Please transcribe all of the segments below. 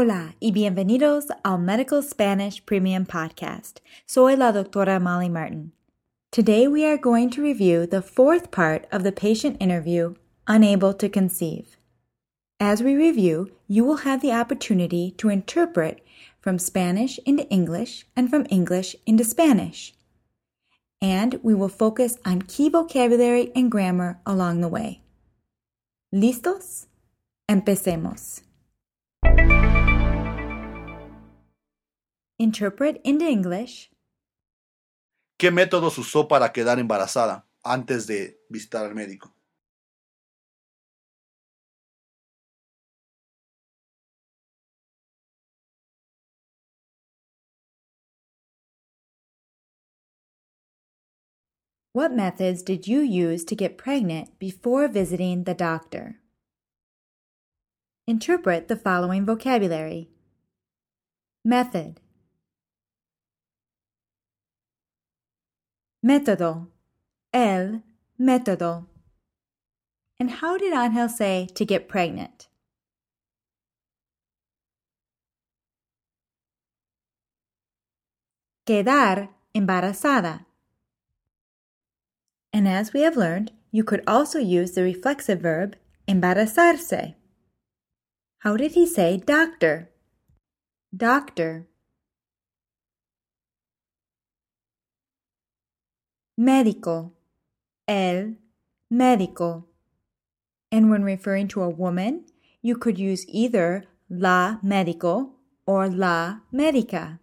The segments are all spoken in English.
Hola y bienvenidos al Medical Spanish Premium Podcast. Soy la doctora Molly Martin. Today we are going to review the fourth part of the patient interview, Unable to Conceive. As we review, you will have the opportunity to interpret from Spanish into English and from English into Spanish. And we will focus on key vocabulary and grammar along the way. ¿Listos? Empecemos. Interpret into English. ¿Qué métodos usó para quedar embarazada antes de visitar al médico? What methods did you use to get pregnant before visiting the doctor? Interpret the following vocabulary. Method Método. El método. And how did Angel say to get pregnant? Quedar embarazada. And as we have learned, you could also use the reflexive verb embarazarse. How did he say doctor? Doctor. Médico. El médico. And when referring to a woman, you could use either la médico or la médica.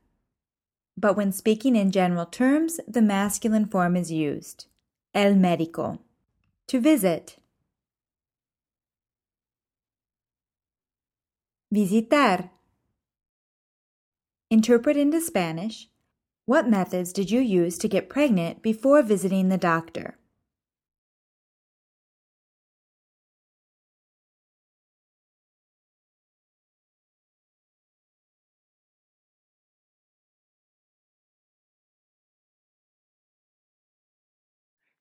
But when speaking in general terms, the masculine form is used. El médico. To visit. Visitar. Interpret into Spanish. What methods did you use to get pregnant before visiting the doctor?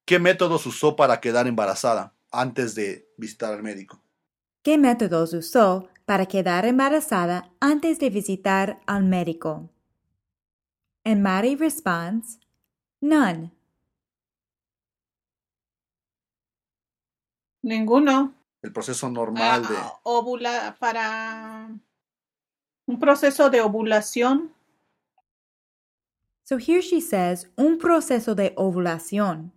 ¿Qué métodos usó para quedar embarazada antes de visitar al médico? ¿Qué métodos usó para quedar embarazada antes de visitar al médico? And Mari responds, None. Ninguno. El proceso normal de... Ah, ovula para un proceso de ovulación. So here she says, un proceso de ovulación,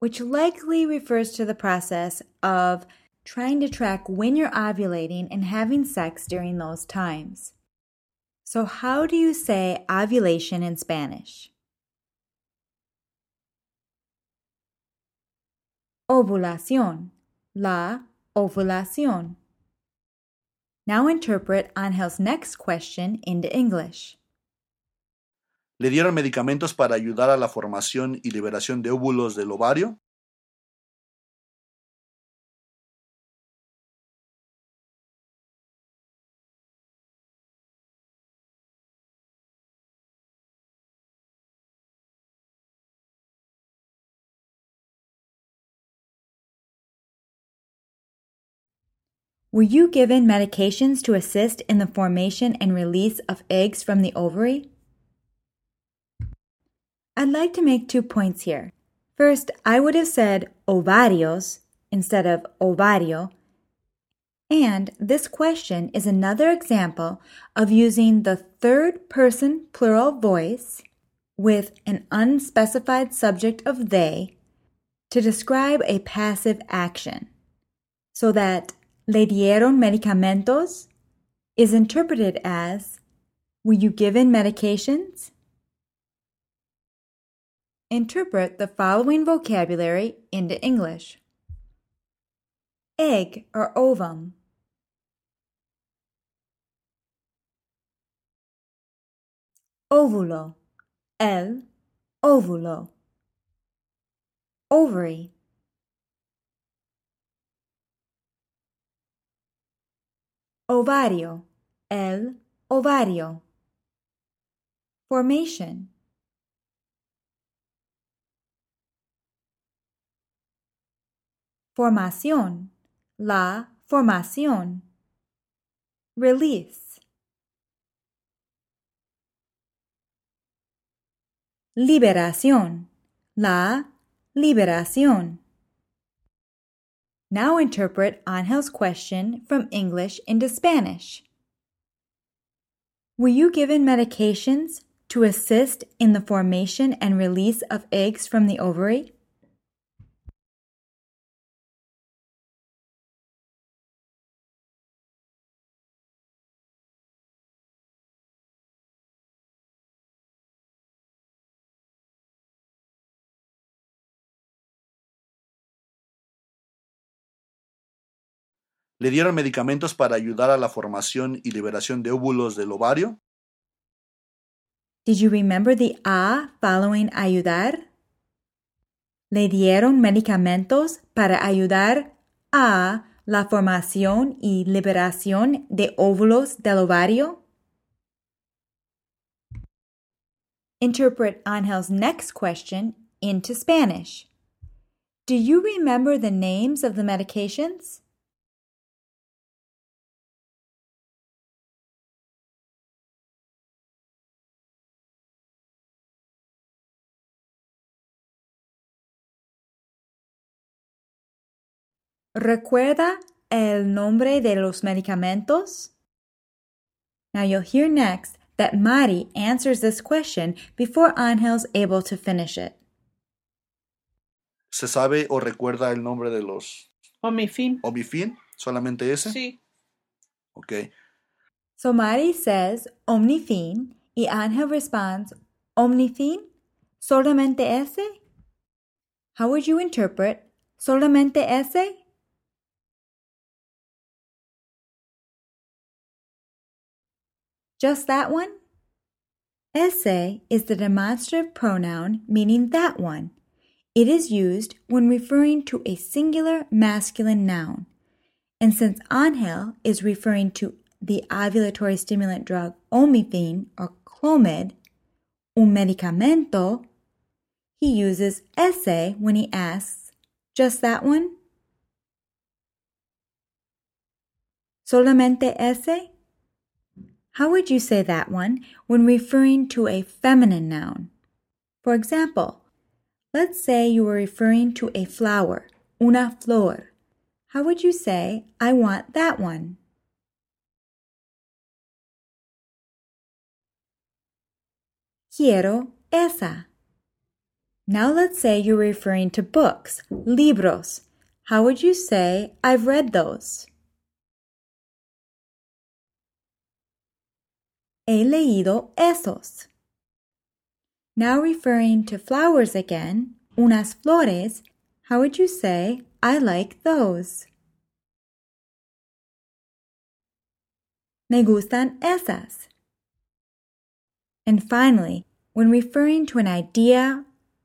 which likely refers to the process of trying to track when you're ovulating and having sex during those times. So, how do you say ovulation in Spanish? Ovulación. La ovulación. Now interpret Angel's next question into English. ¿Le dieron medicamentos para ayudar a la formación y liberación de óvulos del ovario? Were you given medications to assist in the formation and release of eggs from the ovary? I'd like to make two points here. First, I would have said ovarios instead of ovario. And this question is another example of using the third person plural voice with an unspecified subject of they to describe a passive action so that le dieron medicamentos is interpreted as Were you given medications? Interpret the following vocabulary into English. Egg or ovum, óvulo, el. Óvulo, ovary. Ovario, el ovario. Formation. Formación, la formación. Release. Liberación, la liberación. Now interpret Angel's question from English into Spanish. Were you given medications to assist in the formation and release of eggs from the ovary? ¿Le dieron medicamentos para ayudar a la formación y liberación de óvulos del ovario? Did you remember the a following ayudar? Le dieron medicamentos para ayudar a la formación y liberación de óvulos del ovario? Interpret Angel's next question into Spanish. Do you remember the names of the medications? ¿Recuerda el nombre de los medicamentos? Now you'll hear next that Mari answers this question before Angel's able to finish it. ¿Se sabe o recuerda el nombre de los Omifin. Omifin? ¿Solamente ese? Sí. Ok. So Mari says Omnifin y Angel responds Omnifin? ¿Solamente ese? How would you interpret solamente ese? Just that one? Ese is the demonstrative pronoun meaning that one. It is used when referring to a singular masculine noun. And since Angel is referring to the ovulatory stimulant drug clomiphene or Clomid, un medicamento, he uses ese when he asks, just that one? Solamente ese? How would you say that one when referring to a feminine noun? For example, let's say you were referring to a flower, una flor. How would you say, I want that one? Quiero esa. Now let's say you're referring to books, libros. How would you say, I've read those? He leído esos. Now referring to flowers again, unas flores, how would you say, I like those? Me gustan esas. And finally, when referring to an idea,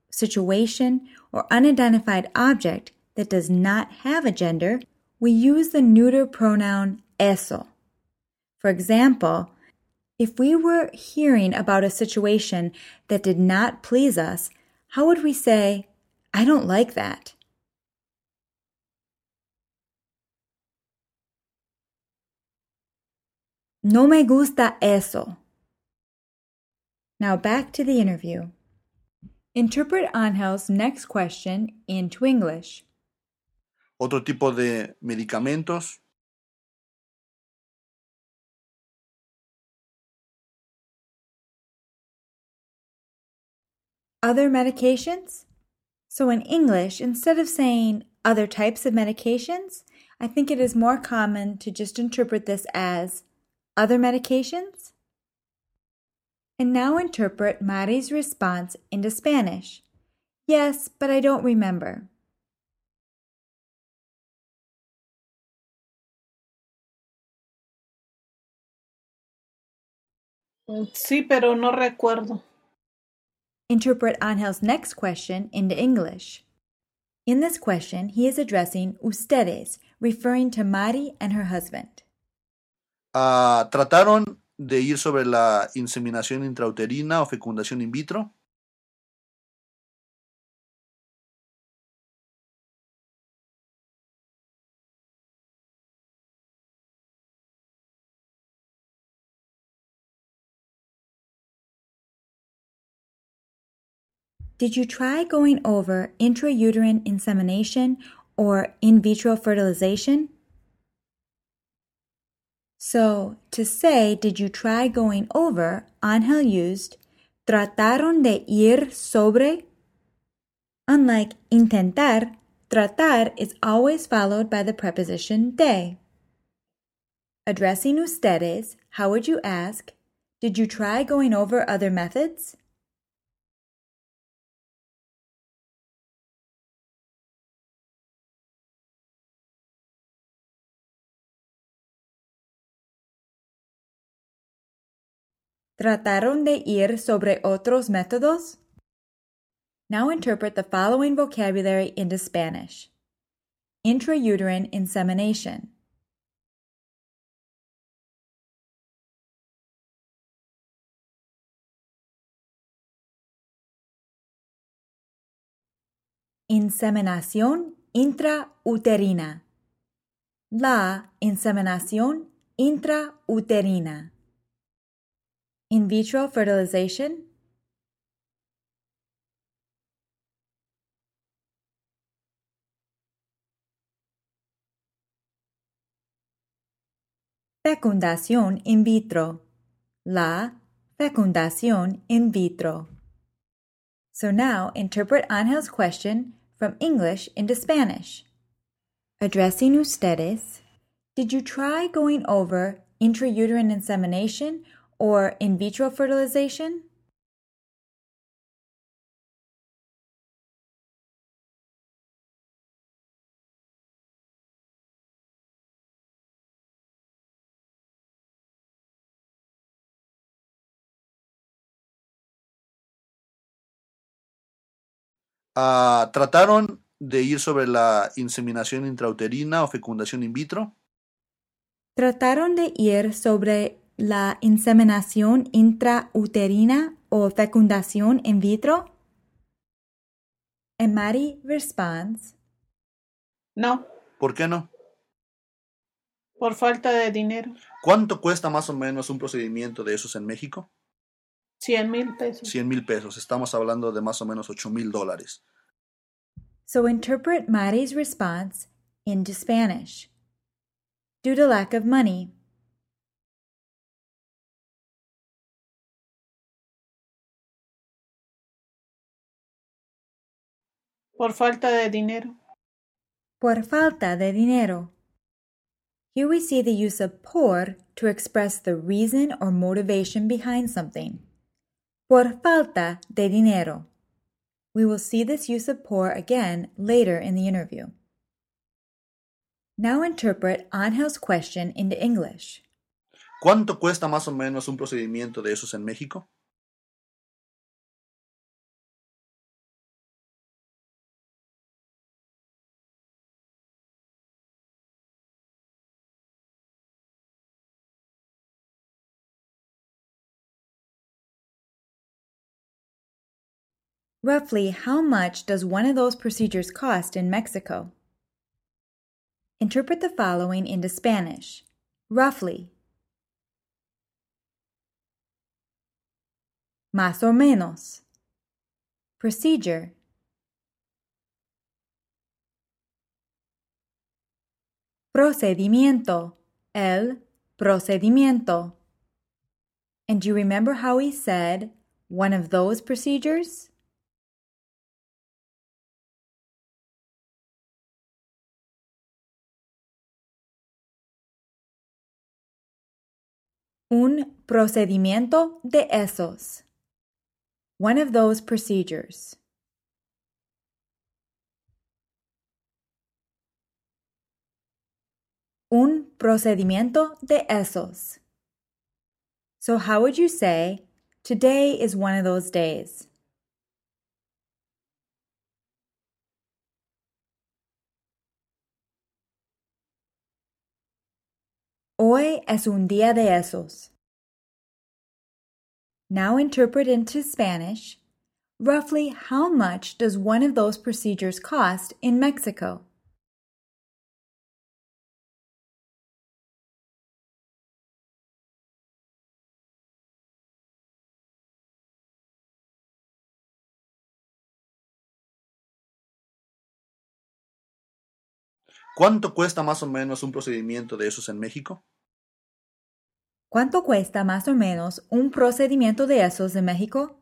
situation, or unidentified object that does not have a gender, we use the neuter pronoun eso. For example, if we were hearing about a situation that did not please us, how would we say, I don't like that? No me gusta eso. Now back to the interview. Interpret Angel's next question into English. Otro tipo de medicamentos. Other medications? So in English, instead of saying other types of medications, I think it is more common to just interpret this as other medications. And now interpret Mari's response into Spanish. Yes, but I don't remember. Sí, pero no recuerdo. Interpret Angel's next question into English. In this question, he is addressing ustedes, referring to Mari and her husband. Ah, ¿Trataron de ir sobre la inseminación intrauterina o fecundación in vitro? Did you try going over intrauterine insemination or in vitro fertilization? So, to say, did you try going over, Angel used trataron de ir sobre. Unlike intentar, tratar is always followed by the preposition de. Addressing ustedes, how would you ask, did you try going over other methods? ¿Trataron de ir sobre otros métodos? Now interpret the following vocabulary into Spanish. Intrauterine insemination. Inseminación intrauterina. La inseminación intrauterina. In vitro fertilization. Fecundación in vitro. La fecundación in vitro. So now interpret Angel's question from English into Spanish. Addressing ustedes, did you try going over intrauterine insemination or in vitro fertilization? Ah, ¿Trataron de ir sobre la inseminación intrauterina o fecundación in vitro? ¿Trataron de ir sobre la inseminación intrauterina o fecundación in vitro? And Mari responds, No, ¿Por qué no? por falta de dinero. ¿Cuánto cuesta más o menos un procedimiento de esos en México? 100 mil pesos. 100 mil pesos. Estamos hablando de más o menos 8 mil dólares. So interpret Mari's response into Spanish. Due to lack of money. Por falta de dinero. Por falta de dinero. Here we see the use of por to express the reason or motivation behind something. Por falta de dinero. We will see this use of por again later in the interview. Now interpret Angel's question into English. ¿Cuánto cuesta más o menos un procedimiento de esos en México? Roughly, how much does one of those procedures cost in Mexico? Interpret the following into Spanish. Roughly. Más o menos. Procedure. Procedimiento. El procedimiento. And do you remember how he said one of those procedures? Un procedimiento de esos. One of those procedures. Un procedimiento de esos. So, how would you say, today is one of those days? Hoy es un día de esos. Now interpret into Spanish. Roughly how much does one of those procedures cost in Mexico? ¿Cuánto cuesta más o menos un procedimiento de esos en México? ¿Cuánto cuesta más o menos un procedimiento de esos en México?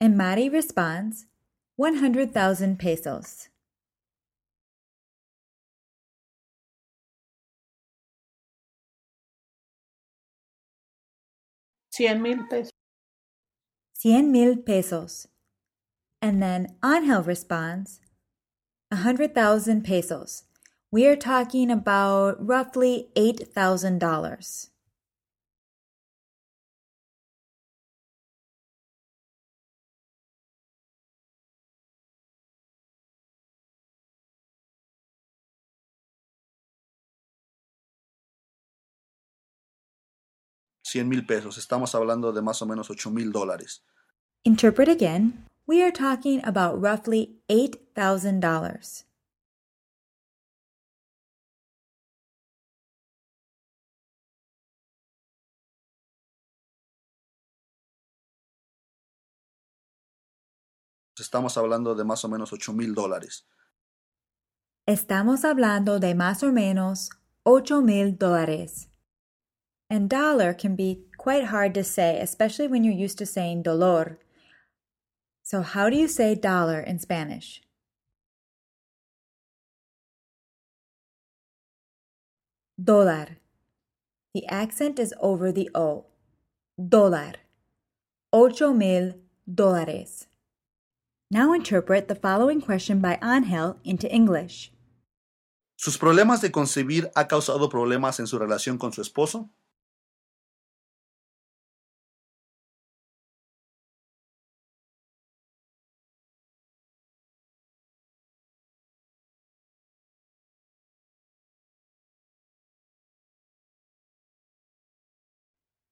And Mari responds, 100,000 pesos. Cien mil pesos. 100 mil pesos. And then Angel responds, 100,000 pesos. We are talking about roughly $8,000. Cien mil pesos. Estamos hablando de más o menos ocho mil dólares. Interpret again. We are talking about roughly $8,000. Estamos hablando de más o menos ocho mil dólares. Estamos hablando de más o menos $8 mil dólares. And dollar can be quite hard to say, especially when you're used to saying dolor. So, how do you say dollar in Spanish? Dólar. The accent is over the O. Dólar. Ocho mil dólares. Now interpret the following question by Angel into English. ¿Sus problemas de concebir ha causado problemas en su relación con su esposo?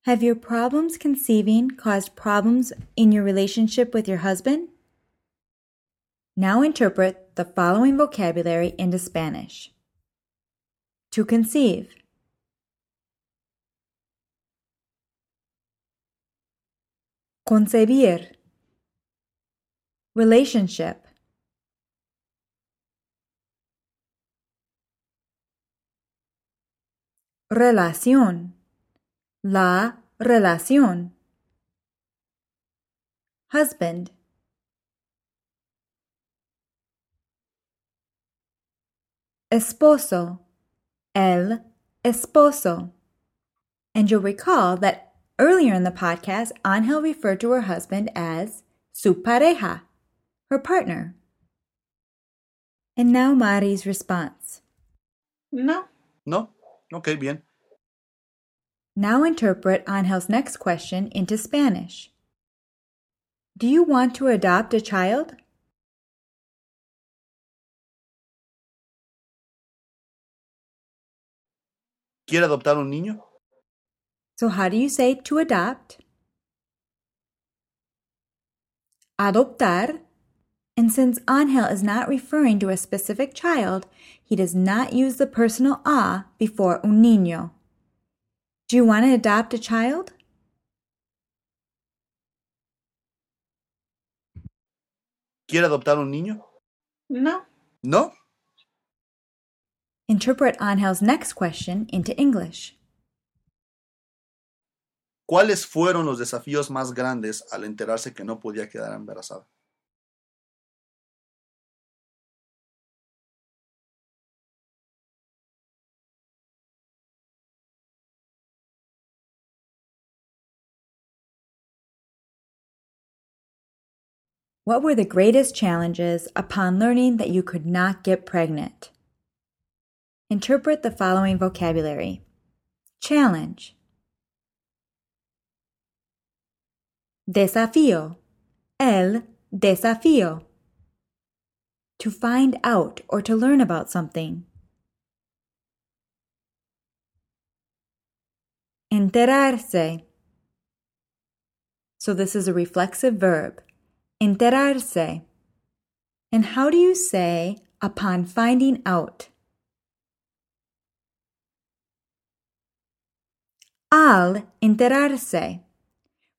Have your problems conceiving caused problems in your relationship with your husband? Now interpret the following vocabulary into Spanish. To conceive. Concebir. Relationship. Relación. La relación. Husband. Esposo. El esposo. And you'll recall that earlier in the podcast, Angel referred to her husband as su pareja, her partner. And now Mari's response. No. ¿No? Ok, bien. Now interpret Angel's next question into Spanish. Do you want to adopt a child? ¿Quiere adoptar un niño? So, how do you say to adopt? Adoptar. And since Angel is not referring to a specific child, he does not use the personal a before un niño. Do you want to adopt a child? ¿Quiere adoptar un niño? No. ¿No? Interpret Angel's next question into English. ¿Cuáles fueron los desafíos más grandes al enterarse que no podía quedar embarazada? What were the greatest challenges upon learning that you could not get pregnant? Interpret the following vocabulary Challenge, Desafío, el desafío. To find out or to learn about something. Enterarse. So this is a reflexive verb. Enterarse. And how do you say upon finding out? Al enterarse.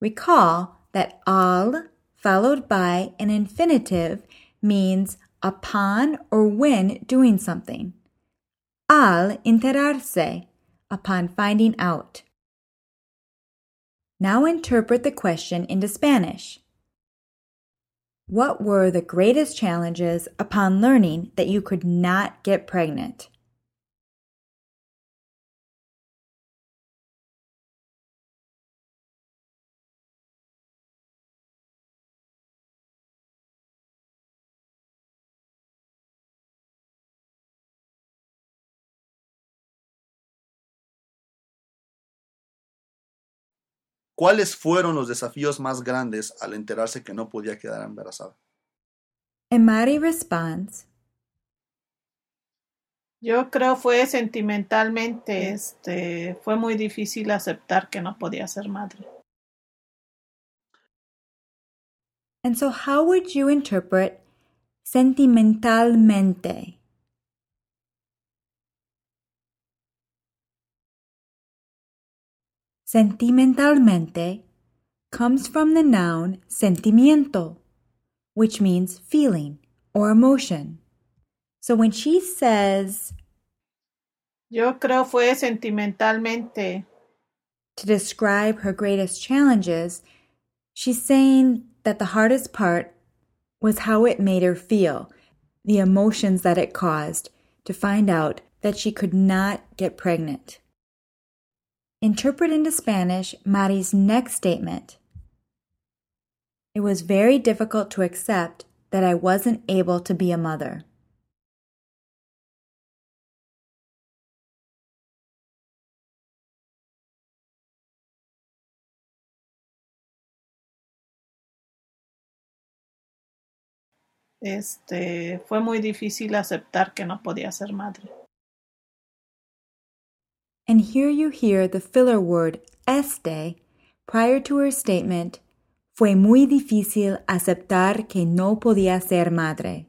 Recall that al followed by an infinitive means upon or when doing something. Al enterarse, upon finding out. Now interpret the question into Spanish. What were the greatest challenges upon learning that you could not get pregnant? ¿Cuáles fueron los desafíos más grandes al enterarse que no podía quedar embarazada? And Mari responds, Yo creo fue sentimentalmente, este, fue muy difícil aceptar que no podía ser madre. and so how would you interpret sentimentalmente? Sentimentalmente comes from the noun sentimiento, which means feeling or emotion. So when she says Yo creo fue sentimentalmente, to describe her greatest challenges, she's saying that the hardest part was how it made her feel, the emotions that it caused to find out that she could not get pregnant. Interpret into Spanish Mari's next statement. It was very difficult to accept that I wasn't able to be a mother. este, fue muy difícil aceptar que no podía ser madre. And here you hear the filler word este prior to her statement, fue muy difícil aceptar que no podía ser madre.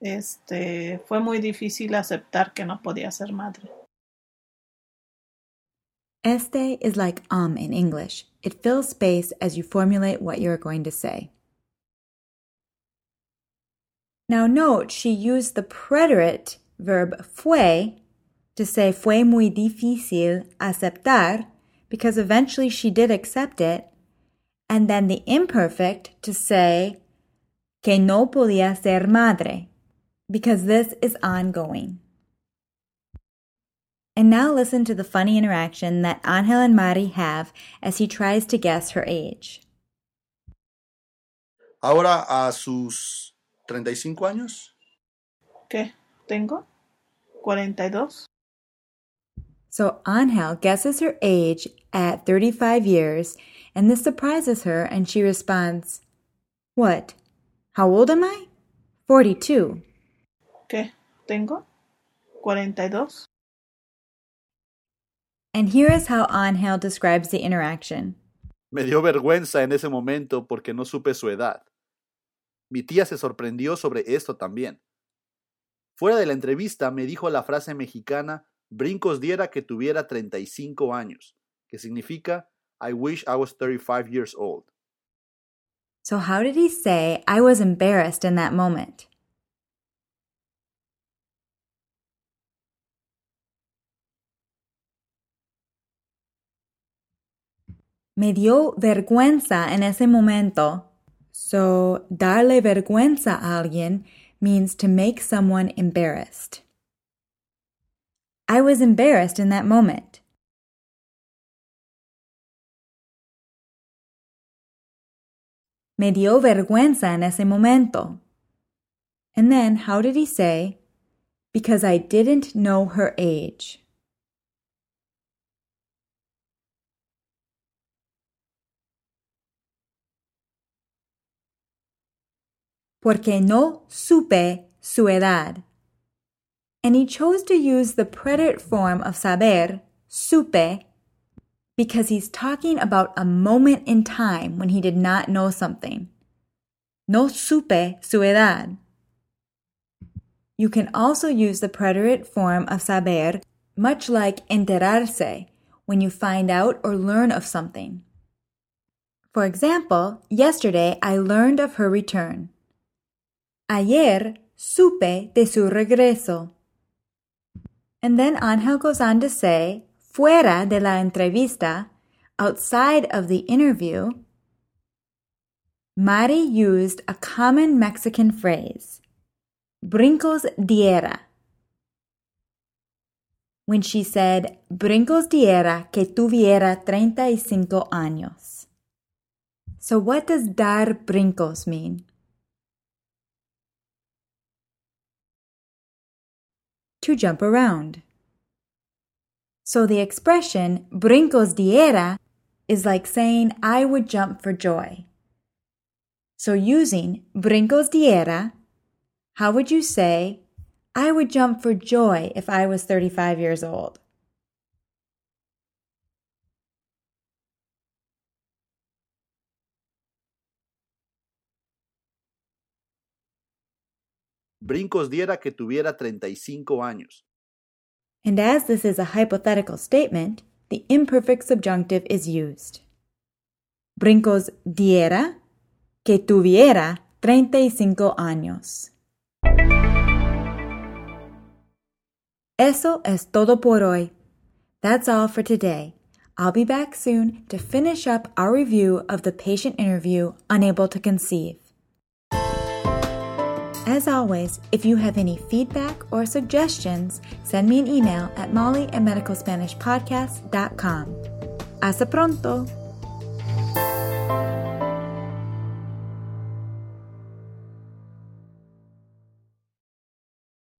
Este, fue muy difícil aceptar que no podía ser madre. Este is like um in English. It fills space as you formulate what you're going to say. Now note she used the preterite verb fue to say fue muy difícil aceptar because eventually she did accept it, and then the imperfect to say que no podía ser madre because this is ongoing. And now listen to the funny interaction that Angel and Mari have as he tries to guess her age. Ahora a sus 35 años, ¿Qué? ¿Tengo? ¿42? So Angel guesses her age at 35 years, and this surprises her, and she responds, What? How old am I? 42. ¿Qué? ¿Tengo? ¿42? And here is how Angel describes the interaction. me dio vergüenza en ese momento porque no supe su edad. Mi tía se sorprendió sobre esto también. Fuera de la entrevista me dijo la frase mexicana, brincos diera que tuviera 35 años, que significa I wish I was 35 years old. So, how did he say, I was embarrassed in that moment? Me dio vergüenza en ese momento. So, darle vergüenza a alguien means to make someone embarrassed. I was embarrassed in that moment. Me dio vergüenza en ese momento. And then, how did he say? Because I didn't know her age. Porque no supe su edad. And he chose to use the preterite form of saber, supe, because he's talking about a moment in time when he did not know something. No supe su edad. You can also use the preterite form of saber, much like enterarse, when you find out or learn of something. For example, yesterday I learned of her return. Ayer supe de su regreso. And then Angel goes on to say, fuera de la entrevista, outside of the interview, Mari used a common Mexican phrase, brincos diera, when she said, brincos diera que tuviera 35 años. So what does dar brincos mean? To jump around. So the expression brincos diera is like saying I would jump for joy. So using brincos diera, how would you say I would jump for joy if I was 35 years old? Brincos diera que tuviera 35 años. And as this is a hypothetical statement, the imperfect subjunctive is used. Brincos diera que tuviera 35 años. Eso es todo por hoy. That's all for today. I'll be back soon to finish up our review of the patient interview Unable to Conceive. As always, if you have any feedback or suggestions, send me an email at molly at medicalspanishpodcast.com. Hasta pronto!